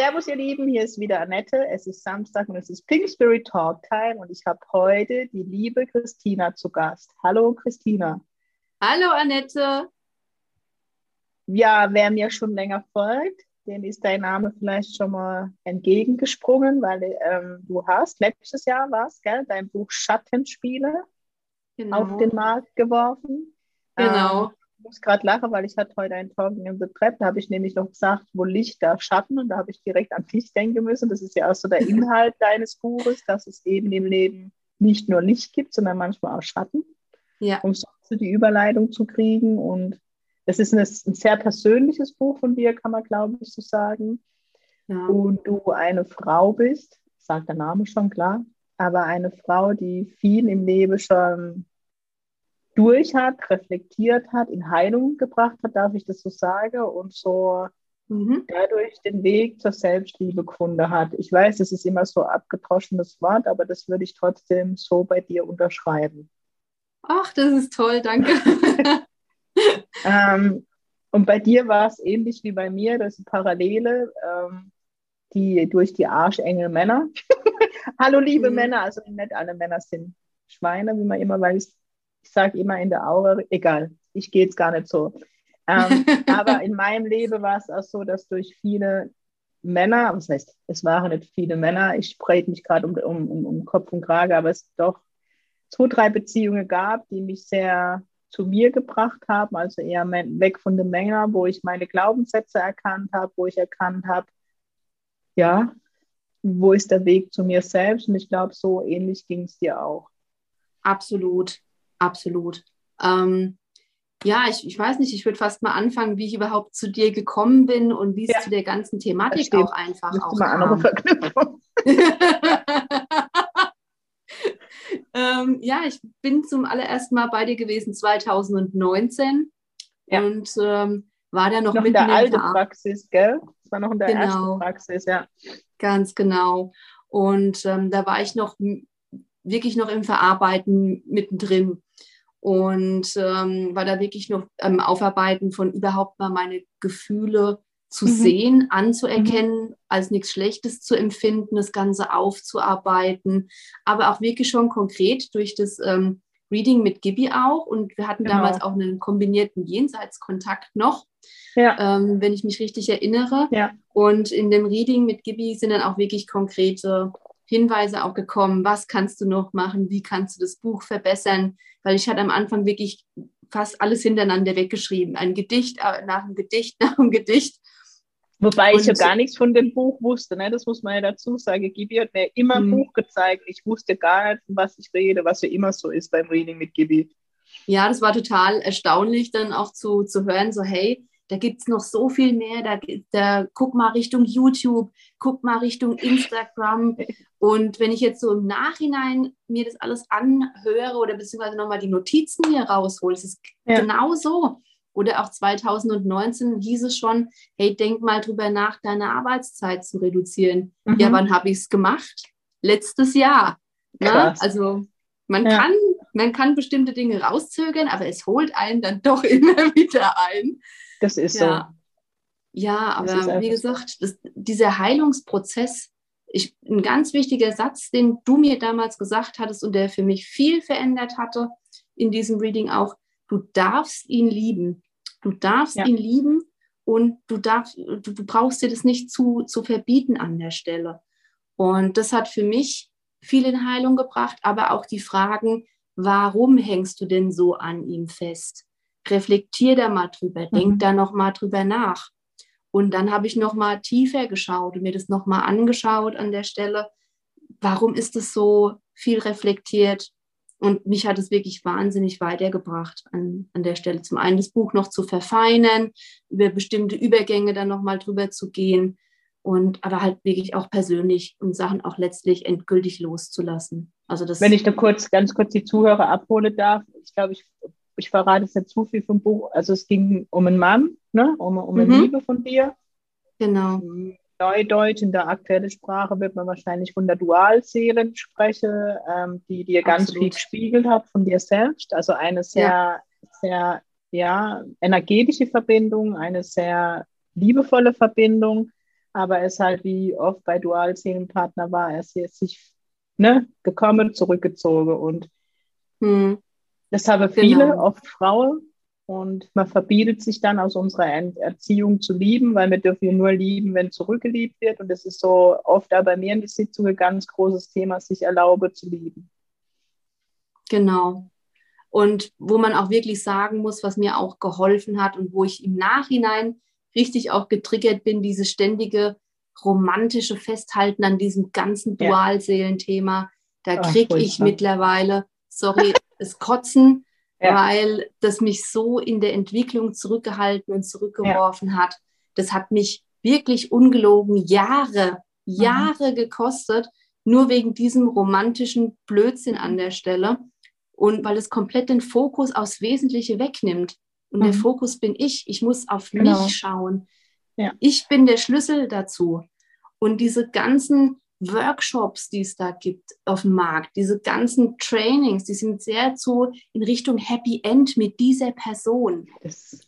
Servus, ihr Lieben, hier ist wieder Annette. Es ist Samstag und es ist Pink Spirit Talk Time und ich habe heute die liebe Christina zu Gast. Hallo, Christina. Hallo, Annette. Ja, wer mir schon länger folgt, dem ist dein Name vielleicht schon mal entgegengesprungen, weil ähm, du hast letztes Jahr was, gell, dein Buch Schattenspiele genau. auf den Markt geworfen. Genau. Ähm, muss gerade lachen, weil ich hatte heute einen Talking in the Trap, da habe ich nämlich noch gesagt, wo Licht, da Schatten und da habe ich direkt an dich denken müssen. Das ist ja auch so der Inhalt deines Buches, dass es eben im Leben nicht nur Licht gibt, sondern manchmal auch Schatten, ja. um so die Überleitung zu kriegen. Und das ist ein, ein sehr persönliches Buch von dir, kann man glaube ich so sagen. Ja. Und du eine Frau bist, sagt der Name schon klar, aber eine Frau, die viel im Leben schon durch hat, reflektiert hat, in Heilung gebracht hat, darf ich das so sagen, und so mhm. dadurch den Weg zur Selbstliebe gefunden hat. Ich weiß, das ist immer so abgedroschenes Wort, aber das würde ich trotzdem so bei dir unterschreiben. Ach, das ist toll, danke. ähm, und bei dir war es ähnlich wie bei mir, das ist eine Parallele, ähm, die durch die Arschengel Männer. Hallo liebe mhm. Männer, also nicht alle Männer sind Schweine, wie man immer weiß, ich sage immer in der Aura, egal, ich gehe jetzt gar nicht so. Ähm, aber in meinem Leben war es auch so, dass durch viele Männer, was heißt, es waren nicht viele Männer, ich spreche mich gerade um, um, um Kopf und Krage, aber es doch zwei, drei Beziehungen gab, die mich sehr zu mir gebracht haben, also eher weg von den Männern, wo ich meine Glaubenssätze erkannt habe, wo ich erkannt habe, ja, wo ist der Weg zu mir selbst? Und ich glaube, so ähnlich ging es dir auch. Absolut. Absolut. Ähm, ja, ich, ich weiß nicht, ich würde fast mal anfangen, wie ich überhaupt zu dir gekommen bin und wie es ja. zu der ganzen Thematik auch einfach auch mal andere Verknüpfung. ähm, ja, ich bin zum allerersten Mal bei dir gewesen 2019 ja. und ähm, war da noch, noch mit in der alten Praxis, gell? Das war noch in der genau. ersten Praxis, ja. Ganz genau. Und ähm, da war ich noch wirklich noch im Verarbeiten mittendrin und ähm, war da wirklich noch am Aufarbeiten von überhaupt mal meine Gefühle zu mhm. sehen, anzuerkennen, mhm. als nichts Schlechtes zu empfinden, das Ganze aufzuarbeiten, aber auch wirklich schon konkret durch das ähm, Reading mit Gibi auch. Und wir hatten genau. damals auch einen kombinierten Jenseitskontakt noch, ja. ähm, wenn ich mich richtig erinnere. Ja. Und in dem Reading mit Gibi sind dann auch wirklich konkrete Hinweise auch gekommen, was kannst du noch machen, wie kannst du das Buch verbessern, weil ich hatte am Anfang wirklich fast alles hintereinander weggeschrieben, ein Gedicht äh, nach einem Gedicht nach einem Gedicht. Wobei und ich ja gar nichts von dem Buch wusste, ne? das muss man ja dazu sagen. Gibi hat mir immer ein mhm. Buch gezeigt. Ich wusste gar nicht, von was ich rede, was ja immer so ist beim Reading mit Gibi. Ja, das war total erstaunlich, dann auch zu, zu hören, so hey, da gibt es noch so viel mehr. Da, da guck mal Richtung YouTube, guck mal Richtung Instagram. Und wenn ich jetzt so im Nachhinein mir das alles anhöre oder beziehungsweise nochmal die Notizen hier raushole, es ist ja. genau so. Oder auch 2019 hieß es schon, hey, denk mal drüber nach, deine Arbeitszeit zu reduzieren. Mhm. Ja, wann habe ich es gemacht? Letztes Jahr. Ne? Also man, ja. kann, man kann bestimmte Dinge rauszögern, aber es holt einen dann doch immer wieder ein. Das ist ja. so. Ja, aber wie gesagt, das, dieser Heilungsprozess, ich, ein ganz wichtiger Satz, den du mir damals gesagt hattest und der für mich viel verändert hatte in diesem Reading auch, du darfst ihn lieben. Du darfst ja. ihn lieben und du, darfst, du, du brauchst dir das nicht zu, zu verbieten an der Stelle. Und das hat für mich viel in Heilung gebracht, aber auch die Fragen, warum hängst du denn so an ihm fest? Reflektier da mal drüber, mhm. denk da noch mal drüber nach. Und dann habe ich noch mal tiefer geschaut und mir das noch mal angeschaut an der Stelle. Warum ist es so viel reflektiert? Und mich hat es wirklich wahnsinnig weitergebracht an, an der Stelle. Zum einen das Buch noch zu verfeinern, über bestimmte Übergänge dann noch mal drüber zu gehen. und aber halt wirklich auch persönlich und Sachen auch letztlich endgültig loszulassen. Also das Wenn ich da kurz, ganz kurz die Zuhörer abholen darf, ich glaube, ich, ich verrate jetzt nicht zu viel vom Buch. Also es ging um einen Mann, ne? um, um eine mhm. Liebe von dir. Genau. Neudeutsch, in der aktuellen Sprache wird man wahrscheinlich von der Dualseelen sprechen, ähm, die dir ganz Absolut. viel gespiegelt hat von dir selbst. Also eine sehr, ja. sehr ja, energetische Verbindung, eine sehr liebevolle Verbindung, aber es halt wie oft bei Dualseelenpartner war, er ist sich ne, gekommen, zurückgezogen und hm. Das haben viele, genau. oft Frauen, und man verbietet sich dann aus unserer Erziehung zu lieben, weil wir dürfen nur lieben, wenn zurückgeliebt wird. Und das ist so oft auch bei mir in die Sitzung ein ganz großes Thema, sich erlaube zu lieben. Genau. Und wo man auch wirklich sagen muss, was mir auch geholfen hat und wo ich im Nachhinein richtig auch getriggert bin, dieses ständige romantische Festhalten an diesem ganzen Dualseelenthema. Da kriege ich mittlerweile, sorry, das Kotzen, ja. weil das mich so in der Entwicklung zurückgehalten und zurückgeworfen ja. hat. Das hat mich wirklich ungelogen Jahre, mhm. Jahre mhm. gekostet, nur wegen diesem romantischen Blödsinn an der Stelle und weil es komplett den Fokus aufs Wesentliche wegnimmt. Und mhm. der Fokus bin ich. Ich muss auf genau. mich schauen. Ja. Ich bin der Schlüssel dazu. Und diese ganzen Workshops, die es da gibt auf dem Markt, diese ganzen Trainings, die sind sehr zu in Richtung Happy End mit dieser Person. Das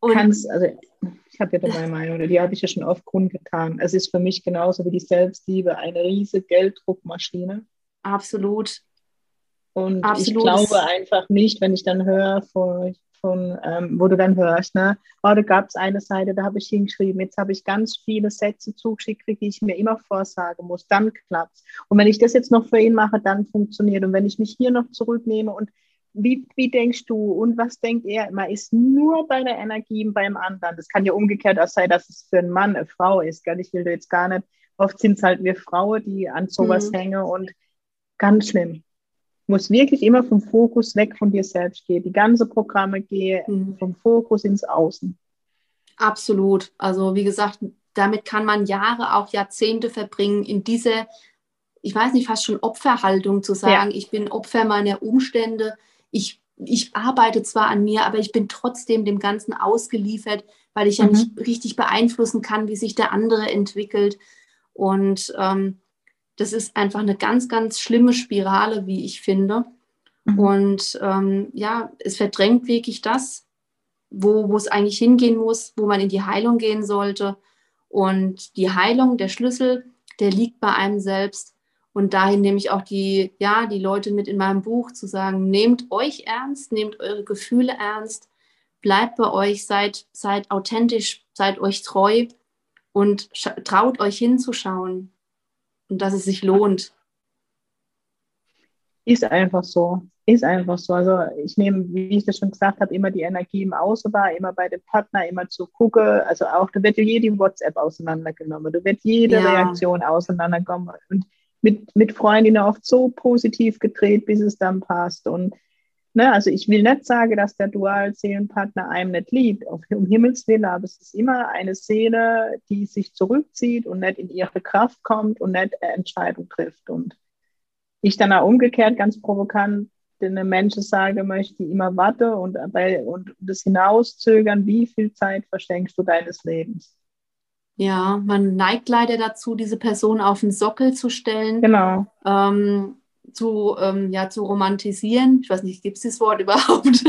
und kannst, also ich habe ja dabei Meinung, die habe ich ja schon oft kundgetan. Es ist für mich genauso wie die Selbstliebe eine riesige Gelddruckmaschine. Absolut. Und Absolut. ich glaube einfach nicht, wenn ich dann höre von, von ähm, wo du dann hörst, ne, oh, da gab es eine Seite, da habe ich hingeschrieben, jetzt habe ich ganz viele Sätze zugeschickt, die ich mir immer vorsagen muss, dann klappt es. Und wenn ich das jetzt noch für ihn mache, dann funktioniert. Und wenn ich mich hier noch zurücknehme und wie, wie denkst du und was denkt er? Man ist nur bei der Energie beim anderen. Das kann ja umgekehrt auch sein, dass es für einen Mann eine Frau ist. Gell? Ich will da jetzt gar nicht. Oft sind es halt wir Frauen, die an sowas mhm. hängen und ganz schlimm muss wirklich immer vom Fokus weg von dir selbst gehen. Die ganze Programme gehen mhm. vom Fokus ins Außen. Absolut. Also wie gesagt, damit kann man Jahre, auch Jahrzehnte verbringen, in diese, ich weiß nicht, fast schon Opferhaltung zu sagen, ja. ich bin Opfer meiner Umstände, ich, ich arbeite zwar an mir, aber ich bin trotzdem dem Ganzen ausgeliefert, weil ich mhm. ja nicht richtig beeinflussen kann, wie sich der andere entwickelt. Und ähm, das ist einfach eine ganz, ganz schlimme Spirale, wie ich finde. Mhm. Und ähm, ja, es verdrängt wirklich das, wo, wo es eigentlich hingehen muss, wo man in die Heilung gehen sollte. Und die Heilung, der Schlüssel, der liegt bei einem selbst. Und dahin nehme ich auch die, ja, die Leute mit in meinem Buch zu sagen, nehmt euch ernst, nehmt eure Gefühle ernst, bleibt bei euch, seid, seid authentisch, seid euch treu und traut euch hinzuschauen und dass es sich lohnt. Ist einfach so. Ist einfach so. Also ich nehme, wie ich das schon gesagt habe, immer die Energie im Außen wahr, immer bei dem Partner, immer zu gucken. Also auch, da wird jede WhatsApp auseinandergenommen, da wird jede ja. Reaktion auseinandergenommen. Und mit, mit Freundinnen oft so positiv gedreht, bis es dann passt. Und Ne, also ich will nicht sagen, dass der Dualseelenpartner einem nicht liebt, um Himmels Willen, aber es ist immer eine Seele, die sich zurückzieht und nicht in ihre Kraft kommt und nicht eine Entscheidung trifft. Und ich dann auch umgekehrt ganz provokant den Menschen sage möchte, die immer warte und, bei, und das hinauszögern, wie viel Zeit verschenkst du deines Lebens? Ja, man neigt leider dazu, diese Person auf den Sockel zu stellen. Genau. Ähm, zu, ähm, ja, zu romantisieren. Ich weiß nicht, gibt es das Wort überhaupt?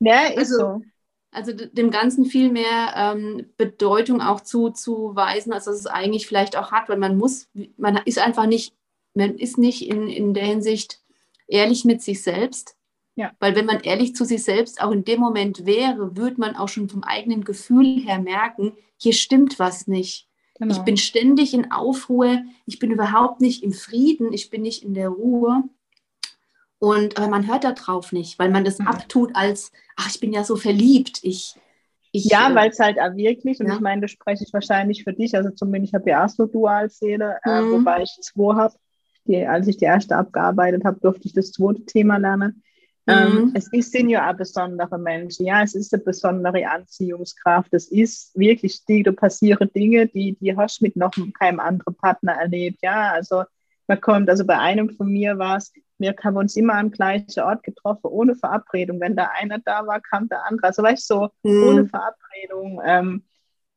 ja, ist also, so. Also dem Ganzen viel mehr ähm, Bedeutung auch zuzuweisen, als es eigentlich vielleicht auch hat, weil man muss, man ist einfach nicht, man ist nicht in, in der Hinsicht ehrlich mit sich selbst. Ja. Weil wenn man ehrlich zu sich selbst auch in dem Moment wäre, würde man auch schon vom eigenen Gefühl her merken, hier stimmt was nicht. Genau. Ich bin ständig in Aufruhr, ich bin überhaupt nicht im Frieden, ich bin nicht in der Ruhe. Und aber man hört darauf nicht, weil man das mhm. abtut als, ach, ich bin ja so verliebt. Ich, ich, ja, äh, weil es halt auch wirklich, und ja. ich meine, das spreche ich wahrscheinlich für dich, also zumindest, ich habe ja erst so Dualseele, äh, mhm. wobei ich zwei habe. als ich die erste abgearbeitet habe, durfte ich das zweite Thema lernen. Ähm, mhm. es ist, sind ja auch besondere Menschen, ja, es ist eine besondere Anziehungskraft, es ist wirklich, die, da passieren Dinge, die, die hast du mit noch keinem anderen Partner erlebt, ja, also man kommt, also bei einem von mir war es, wir haben uns immer am gleichen Ort getroffen, ohne Verabredung, wenn da einer da war, kam der andere, also weißt du, so, mhm. ohne Verabredung, ähm,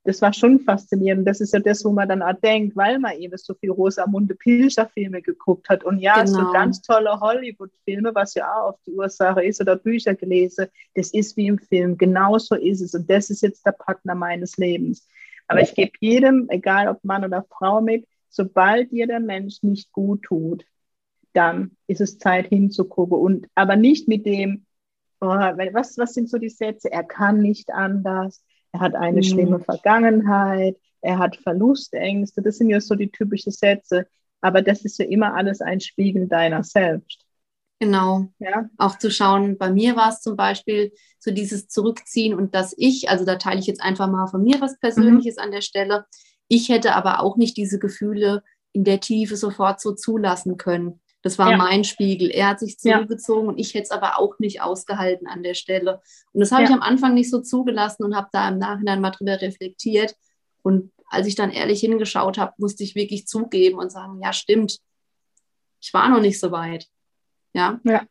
das war schon faszinierend. Das ist ja das, wo man dann auch denkt, weil man eben so viel Rosamunde Pilcher-Filme geguckt hat. Und ja, genau. so ganz tolle Hollywood-Filme, was ja auch oft die Ursache ist, oder Bücher gelesen, das ist wie im Film. Genauso ist es. Und das ist jetzt der Partner meines Lebens. Aber ich gebe jedem, egal ob Mann oder Frau, mit, sobald dir der Mensch nicht gut tut, dann ist es Zeit hinzugucken. Und aber nicht mit dem, oh, was, was sind so die Sätze? Er kann nicht anders er hat eine mhm. schlimme Vergangenheit, er hat Verlustängste, das sind ja so die typischen Sätze, aber das ist ja immer alles ein Spiegel deiner selbst. Genau. Ja. Auch zu schauen, bei mir war es zum Beispiel so dieses Zurückziehen und dass ich, also da teile ich jetzt einfach mal von mir was Persönliches mhm. an der Stelle, ich hätte aber auch nicht diese Gefühle in der Tiefe sofort so zulassen können. Das war ja. mein Spiegel. Er hat sich zurückgezogen ja. und ich hätte es aber auch nicht ausgehalten an der Stelle. Und das habe ja. ich am Anfang nicht so zugelassen und habe da im Nachhinein mal drüber reflektiert. Und als ich dann ehrlich hingeschaut habe, musste ich wirklich zugeben und sagen, ja, stimmt. Ich war noch nicht so weit. Ja. ja.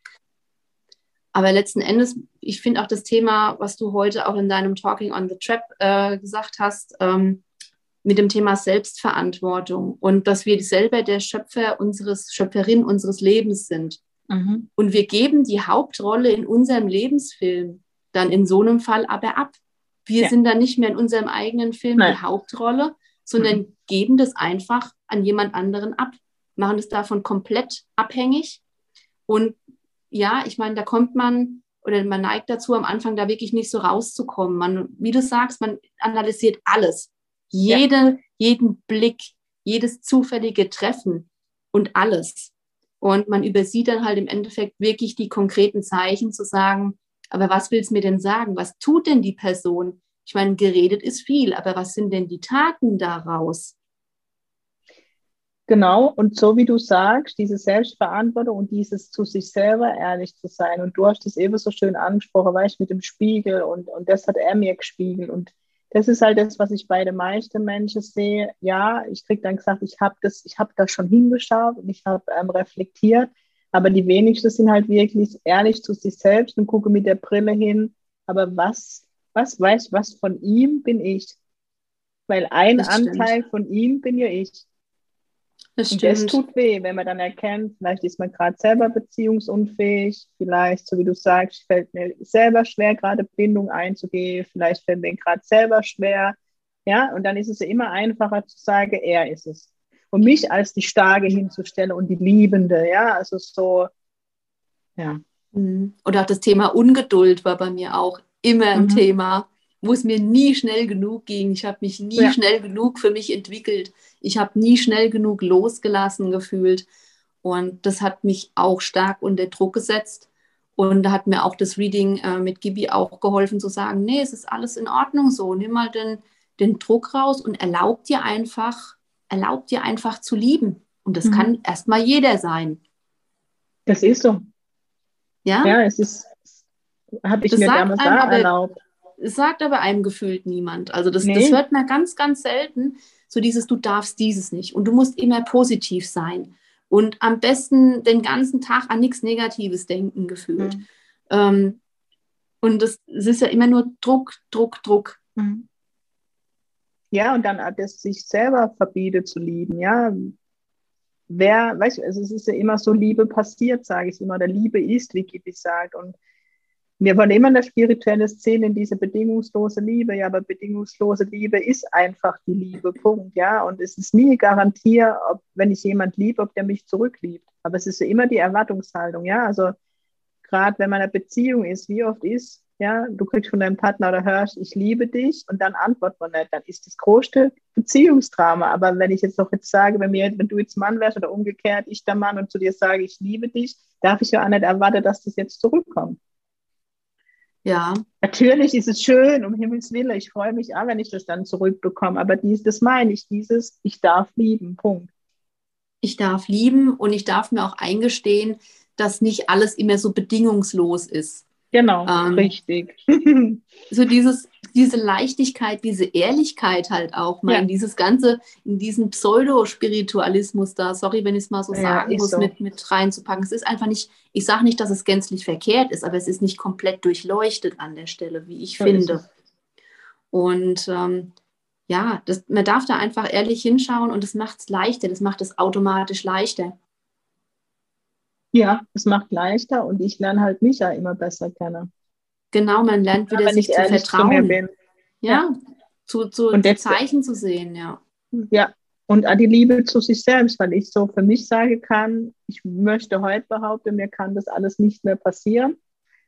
Aber letzten Endes, ich finde auch das Thema, was du heute auch in deinem Talking on the Trap äh, gesagt hast, ähm, mit dem Thema Selbstverantwortung und dass wir selber der Schöpfer unseres, Schöpferin unseres Lebens sind. Mhm. Und wir geben die Hauptrolle in unserem Lebensfilm dann in so einem Fall aber ab. Wir ja. sind dann nicht mehr in unserem eigenen Film Nein. die Hauptrolle, sondern mhm. geben das einfach an jemand anderen ab, machen es davon komplett abhängig. Und ja, ich meine, da kommt man oder man neigt dazu, am Anfang da wirklich nicht so rauszukommen. Man, wie du sagst, man analysiert alles. Jede, ja. jeden Blick, jedes zufällige Treffen und alles. Und man übersieht dann halt im Endeffekt wirklich die konkreten Zeichen zu sagen, aber was will es mir denn sagen? Was tut denn die Person? Ich meine, geredet ist viel, aber was sind denn die Taten daraus? Genau, und so wie du sagst, diese Selbstverantwortung und dieses zu sich selber ehrlich zu sein. Und du hast das eben so schön angesprochen, weißt du, mit dem Spiegel und, und das hat er mir gespiegelt. Und das ist halt das, was ich bei den meisten Menschen sehe. Ja, ich kriege dann gesagt, ich habe das, ich habe da schon hingeschaut und ich habe ähm, reflektiert, aber die wenigsten sind halt wirklich ehrlich zu sich selbst und gucken mit der Brille hin. Aber was, was weiß, was von ihm bin ich? Weil ein Anteil von ihm bin ja ich. Das und das tut weh, wenn man dann erkennt, vielleicht ist man gerade selber beziehungsunfähig, vielleicht, so wie du sagst, fällt mir selber schwer, gerade Bindung einzugehen, vielleicht fällt mir gerade selber schwer. Ja, und dann ist es ja immer einfacher zu sagen, er ist es. Und mich als die Starke hinzustellen und die Liebende, ja, also so, ja. Mhm. Oder auch das Thema Ungeduld war bei mir auch immer ein mhm. Thema wo es mir nie schnell genug ging. Ich habe mich nie ja. schnell genug für mich entwickelt. Ich habe nie schnell genug losgelassen gefühlt. Und das hat mich auch stark unter Druck gesetzt. Und da hat mir auch das Reading äh, mit Gibi auch geholfen zu sagen, nee, es ist alles in Ordnung so. Nimm mal den, den Druck raus und erlaub dir einfach, erlaub dir einfach zu lieben. Und das mhm. kann erstmal jeder sein. Das ist so. Ja, ja es ist, habe ich das mir damals auch erlaubt. Es sagt aber einem gefühlt niemand. Also das, nee. das hört man ganz, ganz selten. So dieses, du darfst dieses nicht. Und du musst immer positiv sein. Und am besten den ganzen Tag an nichts Negatives denken gefühlt. Mhm. Ähm, und das, das, ist ja immer nur Druck, Druck, Druck. Mhm. Ja, und dann das sich selber verbietet zu lieben, ja. Wer, weißt du, also es ist ja immer so, Liebe passiert, sage ich immer, oder Liebe ist, wie Gibi sagt. Und wir wollen immer eine spirituelle Szene in diese bedingungslose Liebe, ja, aber bedingungslose Liebe ist einfach die Liebe, Punkt, ja. Und es ist nie garantiert, ob, wenn ich jemand liebe, ob der mich zurückliebt. Aber es ist immer die Erwartungshaltung, ja. Also gerade wenn man in einer Beziehung ist, wie oft ist, ja, du kriegst von deinem Partner oder hörst, ich liebe dich und dann antwortet man nicht, dann ist das größte Beziehungsdrama. Aber wenn ich jetzt noch jetzt sage, wenn, mir, wenn du jetzt Mann wärst oder umgekehrt, ich der Mann und zu dir sage, ich liebe dich, darf ich ja auch nicht erwarten, dass das jetzt zurückkommt. Ja. Natürlich ist es schön, um Himmels Willen. Ich freue mich auch, wenn ich das dann zurückbekomme. Aber dies, das meine ich, dieses, ich darf lieben, Punkt. Ich darf lieben und ich darf mir auch eingestehen, dass nicht alles immer so bedingungslos ist. Genau, ähm, richtig. so dieses, diese Leichtigkeit, diese Ehrlichkeit halt auch mal ja. in dieses Ganze, in diesen Pseudospiritualismus da, sorry, wenn ich es mal so ja, sagen muss, so. mit, mit reinzupacken. Es ist einfach nicht, ich sage nicht, dass es gänzlich verkehrt ist, aber es ist nicht komplett durchleuchtet an der Stelle, wie ich so finde. Und ähm, ja, das, man darf da einfach ehrlich hinschauen und das macht es leichter, das macht es automatisch leichter. Ja, es macht leichter und ich lerne halt mich ja immer besser kennen. Genau, man lernt wieder sich zu vertrauen. Zu ja, ja, zu, zu und jetzt, Zeichen zu sehen, ja. Ja, und die Liebe zu sich selbst, weil ich so für mich sagen kann, ich möchte heute behaupten, mir kann das alles nicht mehr passieren,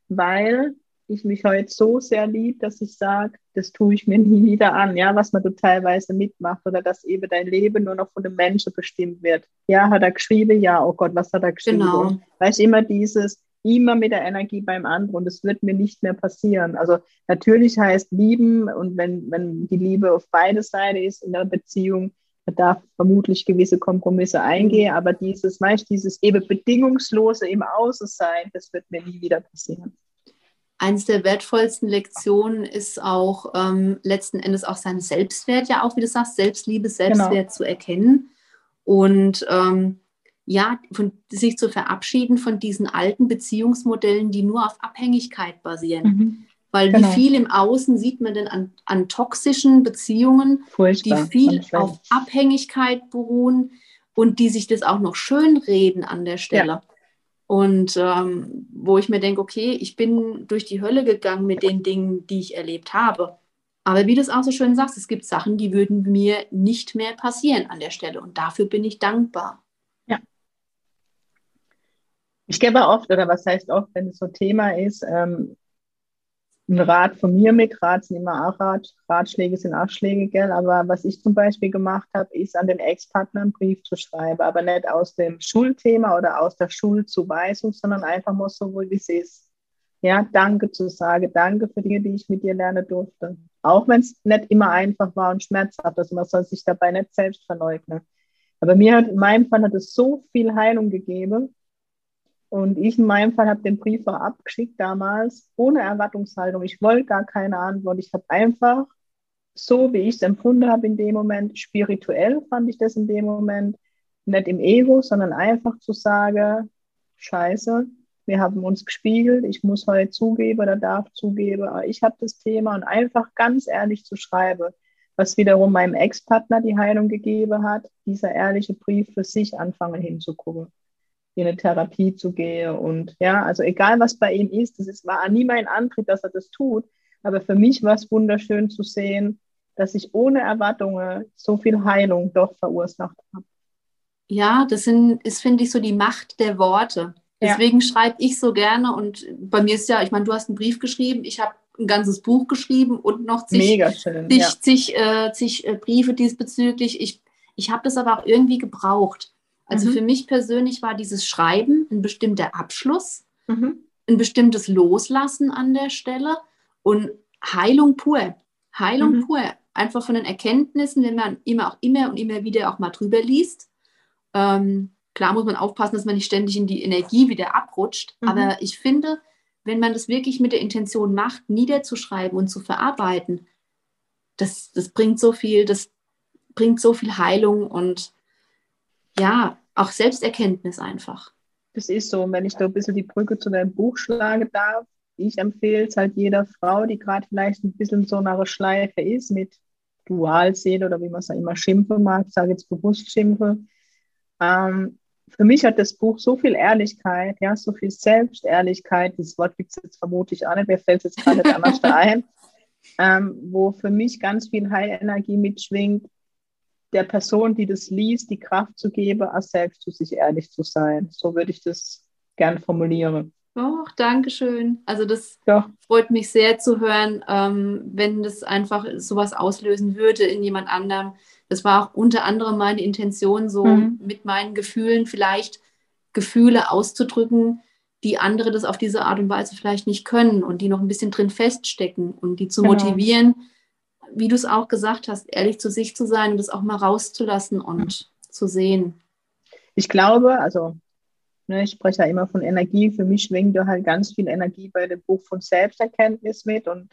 weil ich mich heute so sehr lieb, dass ich sage, das tue ich mir nie wieder an, ja, was man so teilweise mitmacht oder dass eben dein Leben nur noch von dem Menschen bestimmt wird. Ja, hat er geschrieben, ja, oh Gott, was hat er geschrieben? Genau. Weil ich immer dieses, immer mit der Energie beim anderen und es wird mir nicht mehr passieren. Also natürlich heißt lieben und wenn, wenn die Liebe auf beide Seiten ist in der Beziehung, da darf vermutlich gewisse Kompromisse eingehen, aber dieses, meist dieses eben bedingungslose im Außen sein, das wird mir nie wieder passieren eines der wertvollsten Lektionen ist auch ähm, letzten Endes auch sein Selbstwert, ja auch, wie du sagst, Selbstliebe, Selbstwert genau. zu erkennen und ähm, ja, von, sich zu verabschieden von diesen alten Beziehungsmodellen, die nur auf Abhängigkeit basieren. Mhm. Weil genau. wie viel im Außen sieht man denn an, an toxischen Beziehungen, Furchtbar. die viel auf Abhängigkeit beruhen und die sich das auch noch schönreden an der Stelle. Ja. Und ähm, wo ich mir denke, okay, ich bin durch die Hölle gegangen mit den Dingen, die ich erlebt habe. Aber wie du es auch so schön sagst, es gibt Sachen, die würden mir nicht mehr passieren an der Stelle. Und dafür bin ich dankbar. Ja. Ich gebe oft, oder was heißt oft, wenn es so Thema ist, ähm, ein Rat von mir mit. Rat sind immer auch Rat, Ratschläge sind auch Schläge, gell? Aber was ich zum Beispiel gemacht habe, ist an den Ex-Partner einen Brief zu schreiben, aber nicht aus dem Schulthema oder aus der Schuldzuweisung, sondern einfach mal so, wie es ist. Ja, danke zu sagen, danke für Dinge, die ich mit dir lernen durfte. Auch wenn es nicht immer einfach war und schmerzhaft, also man soll sich dabei nicht selbst verleugnen. Aber mir hat, in meinem Fall hat es so viel Heilung gegeben, und ich in meinem Fall habe den Brief auch abgeschickt damals, ohne Erwartungshaltung. Ich wollte gar keine Antwort. Ich habe einfach, so wie ich es empfunden habe in dem Moment, spirituell fand ich das in dem Moment, nicht im Ego, sondern einfach zu sagen, scheiße, wir haben uns gespiegelt, ich muss heute zugeben oder darf zugeben, ich habe das Thema und einfach ganz ehrlich zu schreiben, was wiederum meinem Ex-Partner die Heilung gegeben hat, dieser ehrliche Brief für sich anfangen hinzugucken in eine Therapie zu gehen. Und ja, also egal was bei ihm ist, das ist, war nie mein Antrieb, dass er das tut. Aber für mich war es wunderschön zu sehen, dass ich ohne Erwartungen so viel Heilung doch verursacht habe. Ja, das sind, ist, finde ich, so die Macht der Worte. Deswegen ja. schreibe ich so gerne und bei mir ist ja, ich meine, du hast einen Brief geschrieben, ich habe ein ganzes Buch geschrieben und noch zig, schön, zig, ja. zig, äh, zig äh, Briefe diesbezüglich. Ich, ich habe das aber auch irgendwie gebraucht. Also mhm. für mich persönlich war dieses Schreiben ein bestimmter Abschluss, mhm. ein bestimmtes Loslassen an der Stelle und Heilung pur. Heilung mhm. pur. Einfach von den Erkenntnissen, wenn man immer auch immer und immer wieder auch mal drüber liest. Ähm, klar muss man aufpassen, dass man nicht ständig in die Energie wieder abrutscht. Mhm. Aber ich finde, wenn man das wirklich mit der Intention macht, niederzuschreiben und zu verarbeiten, das, das bringt so viel, das bringt so viel Heilung und ja, auch Selbsterkenntnis einfach. Das ist so. Und wenn ich da ein bisschen die Brücke zu deinem Buch schlagen darf, ich empfehle es halt jeder Frau, die gerade vielleicht ein bisschen so einer Schleife ist mit Dualseele oder wie man es ja immer schimpfen mag, ich sage jetzt bewusst schimpfe. Ähm, für mich hat das Buch so viel Ehrlichkeit, ja, so viel Selbstehrlichkeit, dieses Wort gibt es jetzt vermutlich auch nicht, mir fällt es jetzt gerade nicht anders ein, ähm, wo für mich ganz viel Heilenergie mitschwingt, der Person, die das liest, die Kraft zu geben, auch selbst zu sich ehrlich zu sein. So würde ich das gern formulieren. Oh, danke schön. Also das ja. freut mich sehr zu hören, ähm, wenn das einfach sowas auslösen würde in jemand anderem. Das war auch unter anderem meine Intention, so mhm. mit meinen Gefühlen vielleicht Gefühle auszudrücken, die andere das auf diese Art und Weise vielleicht nicht können und die noch ein bisschen drin feststecken und die zu genau. motivieren, wie du es auch gesagt hast, ehrlich zu sich zu sein und das auch mal rauszulassen und zu sehen. Ich glaube, also Ne, ich spreche ja immer von Energie. Für mich schwingt da halt ganz viel Energie bei dem Buch von Selbsterkenntnis mit. Und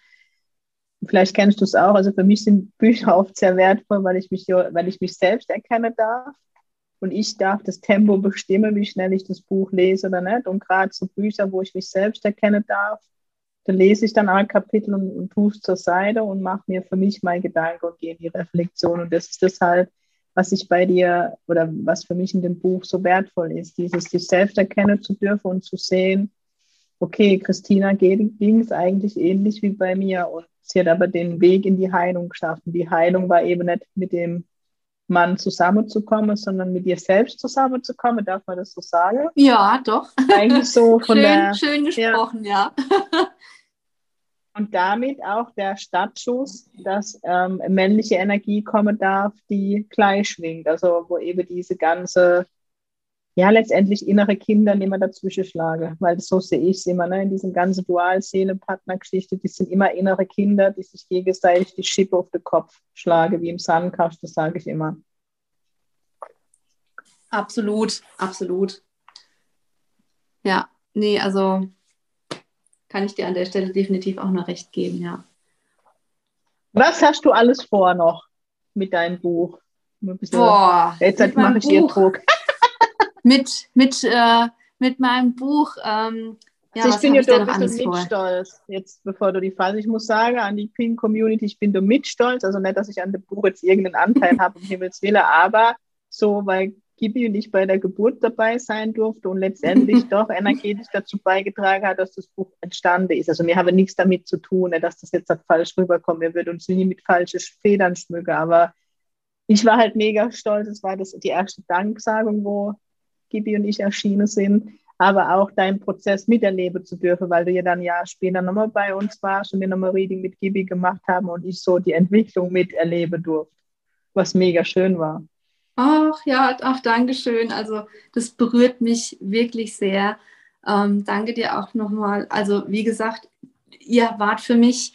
vielleicht kennst du es auch. Also für mich sind Bücher oft sehr wertvoll, weil ich mich, weil ich mich selbst erkennen darf. Und ich darf das Tempo bestimmen, wie schnell ich das Buch lese oder nicht. Und gerade so Bücher, wo ich mich selbst erkennen darf, da lese ich dann ein Kapitel und, und tue es zur Seite und mache mir für mich meine Gedanken und gehe in die Reflexion. Und das ist das halt, was ich bei dir oder was für mich in dem Buch so wertvoll ist, dieses sich selbst erkennen zu dürfen und zu sehen, okay, Christina ging es eigentlich ähnlich wie bei mir und sie hat aber den Weg in die Heilung geschaffen. Die Heilung war eben nicht mit dem Mann zusammenzukommen, sondern mit dir selbst zusammenzukommen, darf man das so sagen? Ja, doch. Eigentlich so von schön, der. Schön gesprochen, ja. ja. Und damit auch der Startschuss, dass ähm, männliche Energie kommen darf, die gleich schwingt. Also wo eben diese ganze, ja, letztendlich innere Kinder mehr dazwischen schlagen. Weil so sehe ich es immer, ne? in diesen ganzen Dual-Seele-Partner-Geschichte, die sind immer innere Kinder, die sich gegenseitig die Schippe auf den Kopf schlagen, wie im Sandkasten, sage ich immer. Absolut, absolut. Ja, nee, also kann ich dir an der Stelle definitiv auch noch recht geben, ja. Was hast du alles vor noch mit deinem Buch? Boah, jetzt mache ich ihr Druck. mit, mit, äh, mit meinem Buch. Ähm, ja, also ich bin ja doch ein bisschen mit stolz, jetzt bevor du die Phase, ich muss sagen, an die Pink Community, ich bin da mit stolz, also nicht, dass ich an dem Buch jetzt irgendeinen Anteil habe, um Himmels Willen, aber so, weil Gibi und ich bei der Geburt dabei sein durfte und letztendlich doch energetisch dazu beigetragen hat, dass das Buch entstanden ist. Also wir haben nichts damit zu tun, dass das jetzt falsch rüberkommt. Wir würden uns nie mit falschen Federn schmücken, aber ich war halt mega stolz. Es war das, die erste Danksagung, wo Gibi und ich erschienen sind, aber auch deinen Prozess miterleben zu dürfen, weil du ja dann ein Jahr später nochmal bei uns warst und wir nochmal Reading mit Gibi gemacht haben und ich so die Entwicklung miterleben durfte, was mega schön war. Ach ja, ach, danke schön. Also das berührt mich wirklich sehr. Ähm, danke dir auch nochmal. Also wie gesagt, ihr wart für mich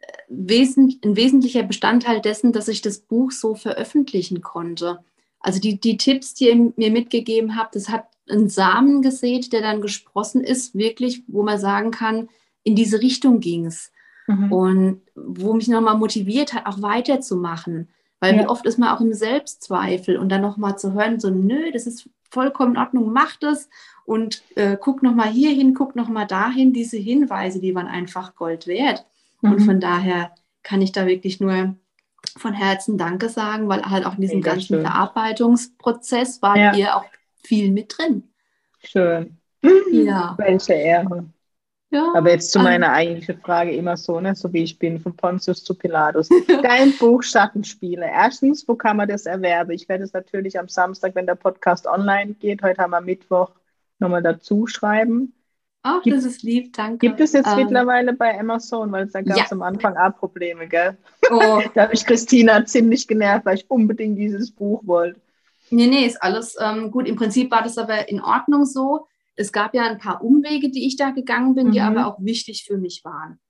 äh, wesentlich, ein wesentlicher Bestandteil dessen, dass ich das Buch so veröffentlichen konnte. Also die, die Tipps, die ihr mir mitgegeben habt, das hat einen Samen gesät, der dann gesprossen ist, wirklich, wo man sagen kann, in diese Richtung ging es. Mhm. Und wo mich nochmal motiviert hat, auch weiterzumachen. Weil ja. wie oft ist man auch im Selbstzweifel und dann nochmal zu hören, so, nö, das ist vollkommen in Ordnung, mach das und äh, guck nochmal hier hin, guck nochmal dahin. Diese Hinweise, die waren einfach Gold wert. Mhm. Und von daher kann ich da wirklich nur von Herzen Danke sagen, weil halt auch in diesem Mega ganzen schön. Verarbeitungsprozess war ja. ihr auch viel mit drin. Schön. Ja. Welche Ehre. Ja, Aber jetzt zu meiner eigentlichen Frage immer so, ne, so wie ich bin, von Pontius zu Pilatus. Dein Buch Schattenspiele. Erstens, wo kann man das erwerben? Ich werde es natürlich am Samstag, wenn der Podcast online geht, heute haben wir Mittwoch, nochmal dazu schreiben. Ach, gibt, das ist lieb, danke. Gibt es jetzt ähm, mittlerweile bei Amazon, weil es da gab es ja. am Anfang auch Probleme, gell? Oh. da habe ich Christina ziemlich genervt, weil ich unbedingt dieses Buch wollte. Nee, nee, ist alles ähm, gut. Im Prinzip war das aber in Ordnung so. Es gab ja ein paar Umwege, die ich da gegangen bin, mhm. die aber auch wichtig für mich waren.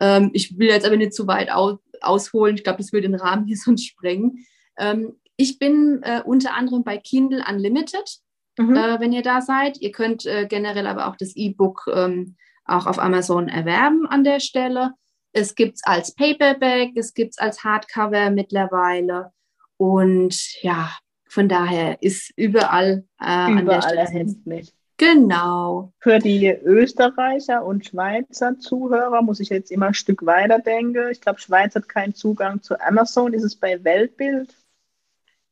Ähm, ich will jetzt aber nicht zu weit aus, ausholen. Ich glaube, das würde den Rahmen hier sonst sprengen. Ähm, ich bin äh, unter anderem bei Kindle Unlimited, mhm. äh, wenn ihr da seid. Ihr könnt äh, generell aber auch das E-Book ähm, auch auf Amazon erwerben an der Stelle. Es gibt es als Paperback, es gibt es als Hardcover mittlerweile. Und ja, von daher ist überall, äh, überall an der Stelle erhältlich. Genau. Für die Österreicher und Schweizer Zuhörer muss ich jetzt immer ein Stück weiter denken. Ich glaube, Schweiz hat keinen Zugang zu Amazon. Ist es bei Weltbild?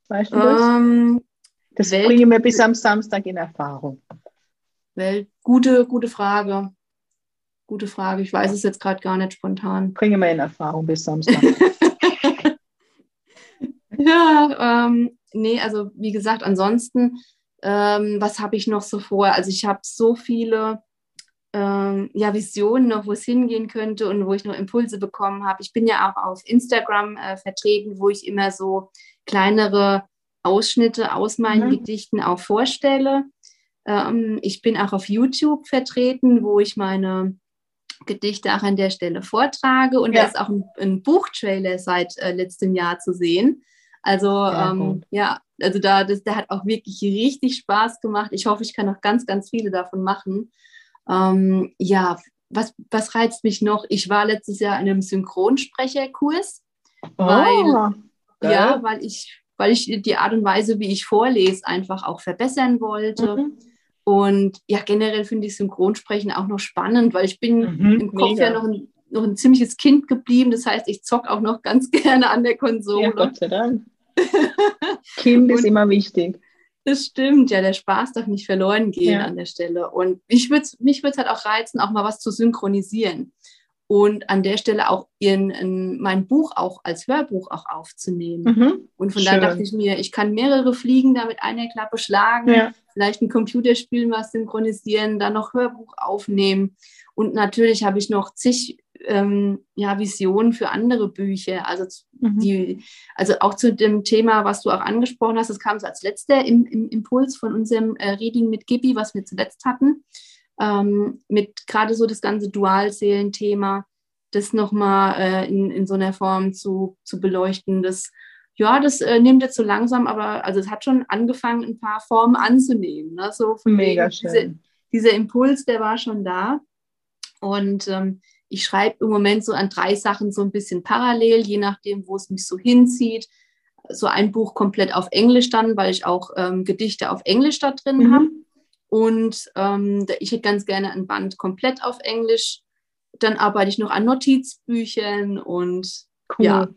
Weißt du das? Um, das Welt bringe mir bis am Samstag in Erfahrung. Welt gute, gute Frage. Gute Frage. Ich weiß es jetzt gerade gar nicht spontan. Bringe mir in Erfahrung bis Samstag. ja, ähm, nee, also wie gesagt, ansonsten ähm, was habe ich noch so vor? Also ich habe so viele ähm, ja, Visionen noch, wo es hingehen könnte und wo ich noch Impulse bekommen habe. Ich bin ja auch auf Instagram äh, vertreten, wo ich immer so kleinere Ausschnitte aus meinen mhm. Gedichten auch vorstelle. Ähm, ich bin auch auf YouTube vertreten, wo ich meine Gedichte auch an der Stelle vortrage. Und ja. da ist auch ein, ein Buchtrailer seit äh, letztem Jahr zu sehen. Also ähm, ja, also da, das, der hat auch wirklich richtig Spaß gemacht. Ich hoffe, ich kann noch ganz, ganz viele davon machen. Ähm, ja, was, was reizt mich noch? Ich war letztes Jahr in einem Synchronsprecherkurs, oh, weil, ja, weil ich, weil ich die Art und Weise, wie ich vorlese, einfach auch verbessern wollte. Mhm. Und ja, generell finde ich Synchronsprechen auch noch spannend, weil ich bin mhm, im Kopf mega. ja noch ein, noch ein ziemliches Kind geblieben. Das heißt, ich zocke auch noch ganz gerne an der Konsole. Ja, Gott sei Dank. kind ist immer wichtig. Das stimmt, ja, der Spaß darf nicht verloren gehen ja. an der Stelle. Und mich würde es halt auch reizen, auch mal was zu synchronisieren. Und an der Stelle auch ihren, in, mein Buch auch als Hörbuch auch aufzunehmen. Mhm. Und von daher dachte ich mir, ich kann mehrere Fliegen da mit einer Klappe schlagen, ja. vielleicht ein Computerspiel was synchronisieren, dann noch Hörbuch aufnehmen. Und natürlich habe ich noch zig ähm, ja, Visionen für andere Bücher. Also, mhm. die, also auch zu dem Thema, was du auch angesprochen hast, das kam so als letzter im, im Impuls von unserem äh, Reading mit Gibi, was wir zuletzt hatten, ähm, mit gerade so das ganze Dualseelen-Thema, das nochmal äh, in, in so einer Form zu, zu beleuchten. Das, ja, das äh, nimmt jetzt so langsam, aber also es hat schon angefangen, ein paar Formen anzunehmen. Ne? So Mega wegen, schön. Diese, dieser Impuls, der war schon da. Und ähm, ich schreibe im Moment so an drei Sachen so ein bisschen parallel, je nachdem, wo es mich so hinzieht. So ein Buch komplett auf Englisch dann, weil ich auch ähm, Gedichte auf Englisch da drin mhm. habe. Und ähm, ich hätte ganz gerne ein Band komplett auf Englisch. Dann arbeite ich noch an Notizbüchern und cool. ja,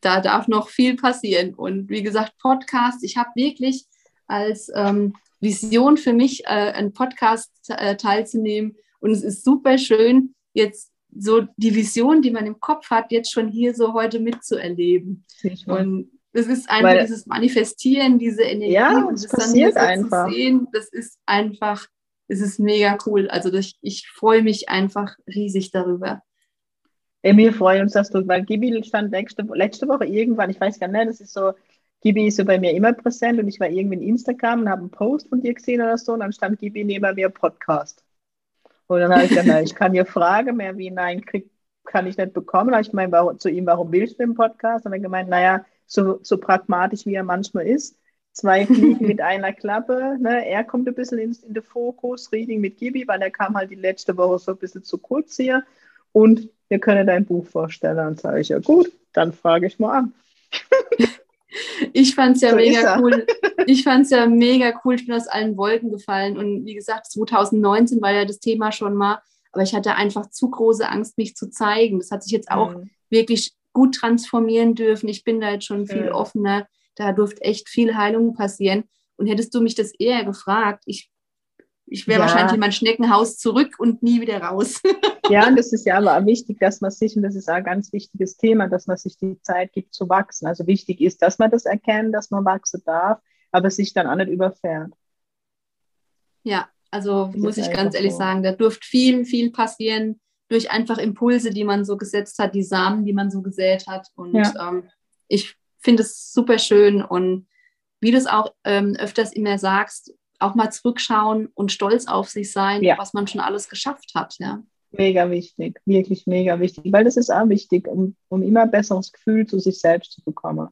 da darf noch viel passieren. Und wie gesagt, Podcast, ich habe wirklich als ähm, Vision für mich, äh, einen Podcast äh, teilzunehmen. Und es ist super schön, jetzt so die Vision, die man im Kopf hat, jetzt schon hier so heute mitzuerleben. Und das ist einfach Weil, dieses Manifestieren, diese Energie ja, und das dann hier so einfach. zu sehen, das ist einfach, es ist mega cool. Also das, ich freue mich einfach riesig darüber. Ey, wir freuen uns, dass du, weil Gibi stand letzte, letzte Woche irgendwann, ich weiß gar nicht, das ist so, Gibi ist so bei mir immer präsent und ich war irgendwie in Instagram und habe einen Post von dir gesehen oder so und dann stand Gibi neben mir Podcast. Und dann habe ich gesagt, ich kann hier Frage mehr wie nein, krieg, kann ich nicht bekommen. Da habe ich gemeint, warum, zu ihm, warum willst du den Podcast? Und er gemeint, naja, so, so pragmatisch wie er manchmal ist. Zwei Fliegen mit einer Klappe. Ne? Er kommt ein bisschen in, in den Fokus, Reading mit Gibi, weil er kam halt die letzte Woche so ein bisschen zu kurz hier. Und wir können dein Buch vorstellen. Dann sage ich, ja gut, dann frage ich mal an. Ich fand es ja so mega cool. Ich fand es ja mega cool. Ich bin aus allen Wolken gefallen. Und wie gesagt, 2019 war ja das Thema schon mal. Aber ich hatte einfach zu große Angst, mich zu zeigen. Das hat sich jetzt auch mhm. wirklich gut transformieren dürfen. Ich bin da jetzt schon viel mhm. offener. Da durfte echt viel Heilung passieren. Und hättest du mich das eher gefragt, ich ich wäre ja. wahrscheinlich in mein Schneckenhaus zurück und nie wieder raus. ja, und das ist ja aber auch wichtig, dass man sich, und das ist auch ein ganz wichtiges Thema, dass man sich die Zeit gibt zu wachsen. Also wichtig ist, dass man das erkennt, dass man wachsen darf, aber sich dann auch nicht überfährt. Ja, also das muss ich ganz ehrlich so. sagen, da durfte viel, viel passieren durch einfach Impulse, die man so gesetzt hat, die Samen, die man so gesät hat. Und ja. ähm, ich finde es super schön und wie du es auch ähm, öfters immer sagst, auch mal zurückschauen und stolz auf sich sein, ja. was man schon alles geschafft hat. Ja. Mega wichtig, wirklich mega wichtig, weil das ist auch wichtig, um, um immer ein besseres Gefühl zu sich selbst zu bekommen.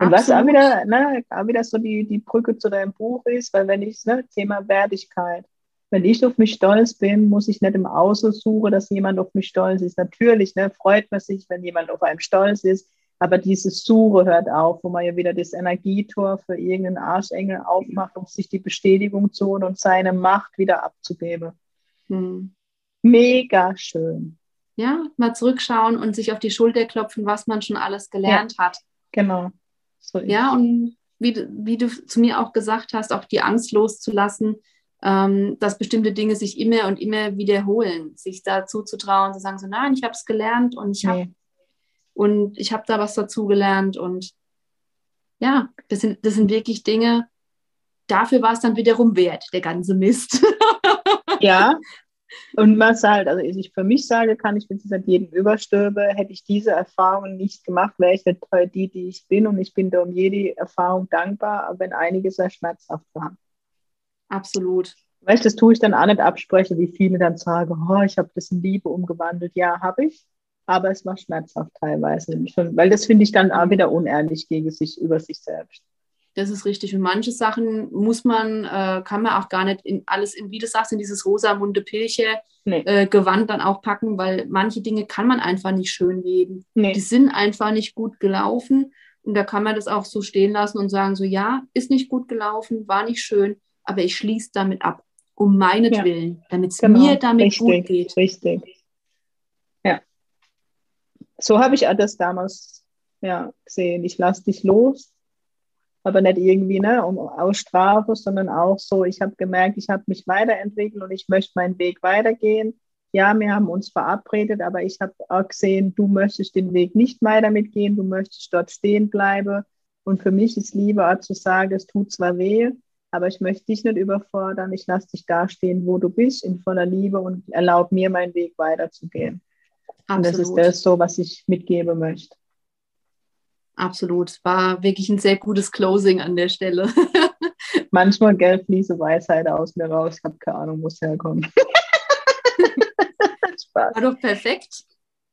Und Absolut. was auch wieder, ne, auch wieder so die, die Brücke zu deinem Buch ist, weil wenn ich, ne, Thema Wertigkeit, wenn ich auf mich stolz bin, muss ich nicht im Außen suchen, dass jemand auf mich stolz ist. Natürlich ne, freut man sich, wenn jemand auf einem stolz ist, aber dieses Suche hört auf, wo man ja wieder das Energietor für irgendeinen Arschengel aufmacht, um sich die Bestätigung zu holen und seine Macht wieder abzugeben. Hm. Mega schön. Ja, mal zurückschauen und sich auf die Schulter klopfen, was man schon alles gelernt ja, hat. Genau. So ja, und wie, wie du zu mir auch gesagt hast, auch die Angst loszulassen, ähm, dass bestimmte Dinge sich immer und immer wiederholen, sich dazu zu trauen, zu sagen, so nein, ich habe es gelernt und ich habe nee und ich habe da was dazu gelernt und ja, das sind, das sind wirklich Dinge, dafür war es dann wiederum wert, der ganze Mist. ja, und was halt, also ich für mich sage, kann ich mit dieser jedem überstürbe, hätte ich diese Erfahrungen nicht gemacht, wäre ich nicht die, die ich bin und ich bin da um jede Erfahrung dankbar, wenn einige sehr schmerzhaft waren. Absolut. Weißt du, das tue ich dann auch nicht absprechen, wie viele dann sagen, oh, ich habe das in Liebe umgewandelt. Ja, habe ich aber es war schmerzhaft teilweise, weil das finde ich dann auch wieder unehrlich gegen sich, über sich selbst. Das ist richtig. Und manche Sachen muss man, äh, kann man auch gar nicht in alles, in, wie du sagst, in dieses rosa-munde Pilche nee. äh, Gewand dann auch packen, weil manche Dinge kann man einfach nicht schön reden. Nee. Die sind einfach nicht gut gelaufen. Und da kann man das auch so stehen lassen und sagen, so ja, ist nicht gut gelaufen, war nicht schön, aber ich schließe damit ab, um meinetwillen, ja. damit es genau. mir damit richtig, gut geht. Richtig. So habe ich das damals ja, gesehen. Ich lasse dich los aber nicht irgendwie ne, um aus Strafe, sondern auch so, ich habe gemerkt, ich habe mich weiterentwickelt und ich möchte meinen Weg weitergehen. Ja, wir haben uns verabredet, aber ich habe auch gesehen, du möchtest den Weg nicht weiter mitgehen, du möchtest dort stehen bleiben. Und für mich ist lieber auch zu sagen, es tut zwar weh, aber ich möchte dich nicht überfordern. Ich lasse dich da stehen, wo du bist, in voller Liebe und erlaube mir, meinen Weg weiterzugehen. Absolut. Und das ist das so, was ich mitgeben möchte. Absolut. War wirklich ein sehr gutes Closing an der Stelle. Manchmal gelb fließe Weisheit aus mir raus. Ich habe keine Ahnung, wo es herkommt. Spaß. War doch perfekt.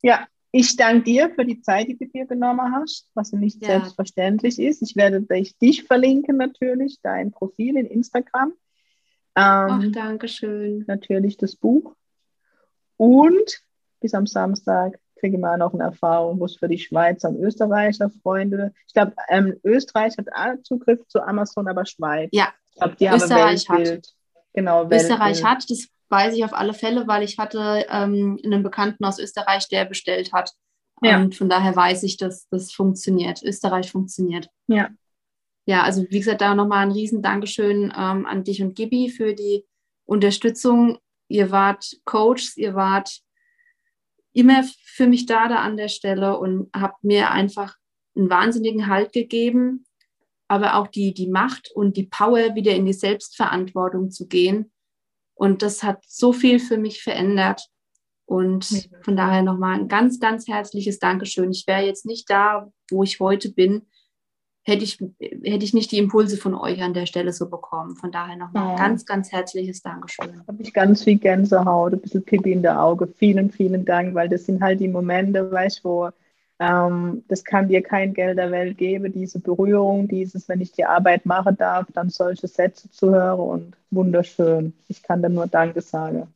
Ja, ich danke dir für die Zeit, die du dir genommen hast, was nicht ja. selbstverständlich ist. Ich werde dich, dich verlinken natürlich, dein Profil in Instagram. Ähm, Ach, danke schön. Natürlich das Buch. Und bis am Samstag kriege mal noch eine Erfahrung, wo es für die Schweizer und Österreicher Freunde. Ich glaube, ähm, Österreich hat auch Zugriff zu Amazon, aber Schweiz. Ja, ich glaub, die Österreich haben hat. Genau, Österreich hat, das weiß ich auf alle Fälle, weil ich hatte ähm, einen Bekannten aus Österreich, der bestellt hat. Ja. Und von daher weiß ich, dass das funktioniert. Österreich funktioniert. Ja. Ja, also wie gesagt, da nochmal ein riesen Dankeschön ähm, an dich und Gibi für die Unterstützung. Ihr wart Coaches, ihr wart immer für mich da, da an der Stelle und habt mir einfach einen wahnsinnigen Halt gegeben, aber auch die, die Macht und die Power, wieder in die Selbstverantwortung zu gehen. Und das hat so viel für mich verändert. Und von daher nochmal ein ganz, ganz herzliches Dankeschön. Ich wäre jetzt nicht da, wo ich heute bin, hätte ich, hätte ich nicht die Impulse von euch an der Stelle so bekommen. Von daher nochmal ja. ganz, ganz herzliches Dankeschön. Habe ich ganz viel Gänsehaut, ein bisschen Pipi in der Auge. Vielen, vielen Dank, weil das sind halt die Momente, weißt wo ähm, das kann dir kein Geld der Welt geben, diese Berührung, dieses, wenn ich die Arbeit machen darf, dann solche Sätze zu hören und wunderschön. Ich kann dann nur Danke sagen.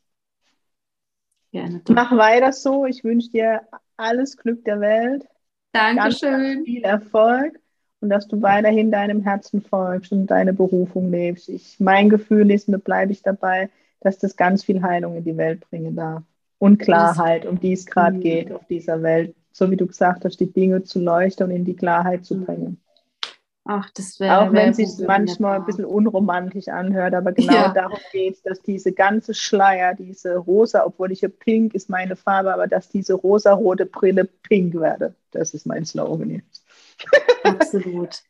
Gerne. Mach weiter so. Ich wünsche dir alles Glück der Welt. Dankeschön. Ganz, ganz viel Erfolg und dass du weiterhin deinem Herzen folgst und deine Berufung lebst. Ich, mein Gefühl ist, und da bleibe ich dabei, dass das ganz viel Heilung in die Welt bringen darf. Und Klarheit, um die es gerade mhm. geht auf dieser Welt. So wie du gesagt hast, die Dinge zu leuchten und in die Klarheit zu mhm. bringen. Ach, das wäre. Auch wenn es sich manchmal ein bisschen unromantisch anhört, aber genau ja. darum geht es, dass diese ganze Schleier, diese rosa, obwohl ich ja pink ist meine Farbe, aber dass diese rosa-rote Brille pink werde. Das ist mein Slogan jetzt. Absolut.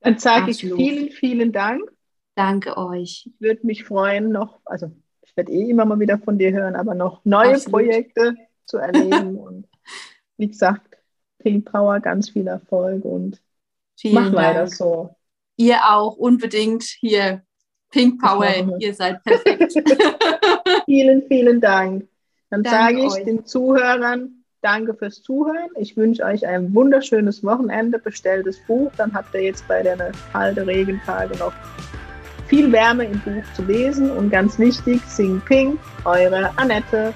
Dann sage ich vielen, vielen Dank. Danke euch. Ich würde mich freuen, noch, also ich werde eh immer mal wieder von dir hören, aber noch neue Absolut. Projekte zu erleben. und wie gesagt, Pink Power, ganz viel Erfolg und Vielen mach weiter so. Ihr auch unbedingt hier. Pink Power, ihr seid perfekt. vielen, vielen Dank. Dann sage ich euch. den Zuhörern, Danke fürs Zuhören. Ich wünsche euch ein wunderschönes Wochenende. Bestelltes Buch. Dann habt ihr jetzt bei den kalten Regentage noch viel Wärme im Buch zu lesen. Und ganz wichtig, Sing Ping, eure Annette.